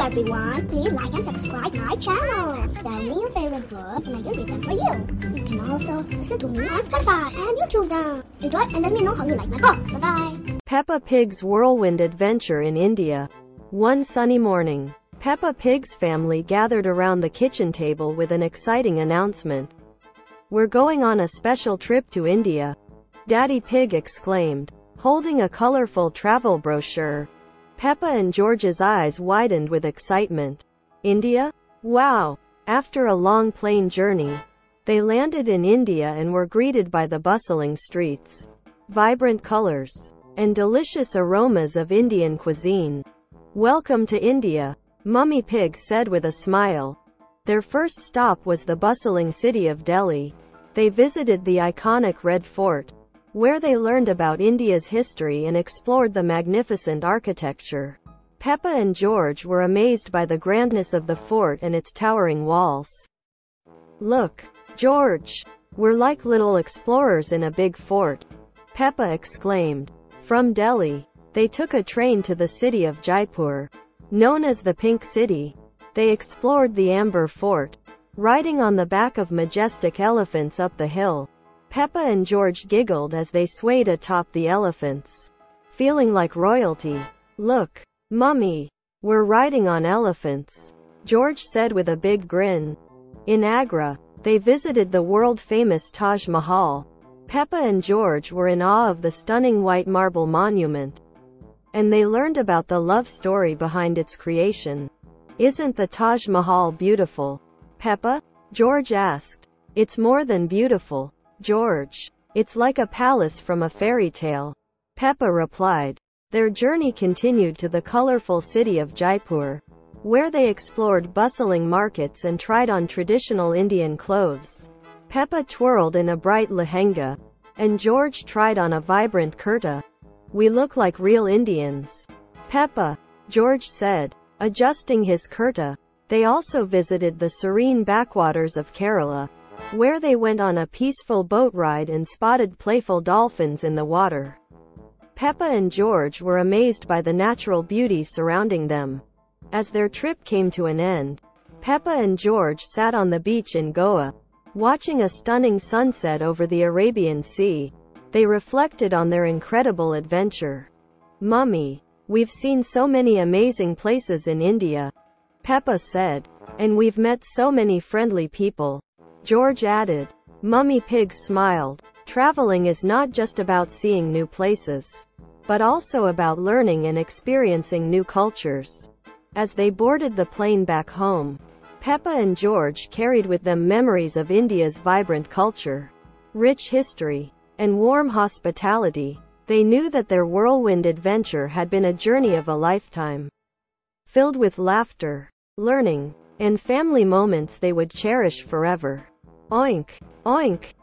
Everyone, please like and subscribe my channel. Tell me your favorite book and I can read them for you. You can also listen to me on Spotify and YouTube now. Enjoy and let me know how you like my book. Bye bye. Peppa Pig's Whirlwind Adventure in India. One sunny morning, Peppa Pig's family gathered around the kitchen table with an exciting announcement. We're going on a special trip to India. Daddy Pig exclaimed, holding a colorful travel brochure. Peppa and George's eyes widened with excitement. India? Wow! After a long plane journey, they landed in India and were greeted by the bustling streets, vibrant colors, and delicious aromas of Indian cuisine. Welcome to India, Mummy Pig said with a smile. Their first stop was the bustling city of Delhi. They visited the iconic Red Fort, where they learned about India's history and explored the magnificent architecture. Peppa and George were amazed by the grandness of the fort and its towering walls. Look, George, we're like little explorers in a big fort, Peppa exclaimed. From Delhi, they took a train to the city of Jaipur, known as the Pink City. They explored the Amber Fort, riding on the back of majestic elephants up the hill. Peppa and George giggled as they swayed atop the elephants, feeling like royalty. Look, Mummy, we're riding on elephants, George said with a big grin. In Agra, they visited the world-famous Taj Mahal. Peppa and George were in awe of the stunning white marble monument, and they learned about the love story behind its creation. Isn't the Taj Mahal beautiful? Peppa? George asked. It's more than beautiful. George. It's like a palace from a fairy tale. Peppa replied. Their journey continued to the colorful city of Jaipur, where they explored bustling markets and tried on traditional Indian clothes. Peppa twirled in a bright lehenga, and George tried on a vibrant kurta. We look like real Indians. Peppa, George said, adjusting his kurta. They also visited the serene backwaters of Kerala, where they went on a peaceful boat ride and spotted playful dolphins in the water. Peppa and George were amazed by the natural beauty surrounding them. As their trip came to an end, Peppa and George sat on the beach in Goa, watching a stunning sunset over the Arabian Sea. They reflected on their incredible adventure. Mummy, we've seen so many amazing places in India, Peppa said, and we've met so many friendly people. George added. Mummy Pig smiled. Traveling is not just about seeing new places, but also about learning and experiencing new cultures. As they boarded the plane back home, Peppa and George carried with them memories of India's vibrant culture, rich history, and warm hospitality. They knew that their whirlwind adventure had been a journey of a lifetime, filled with laughter, learning, and family moments they would cherish forever. Oink, oink.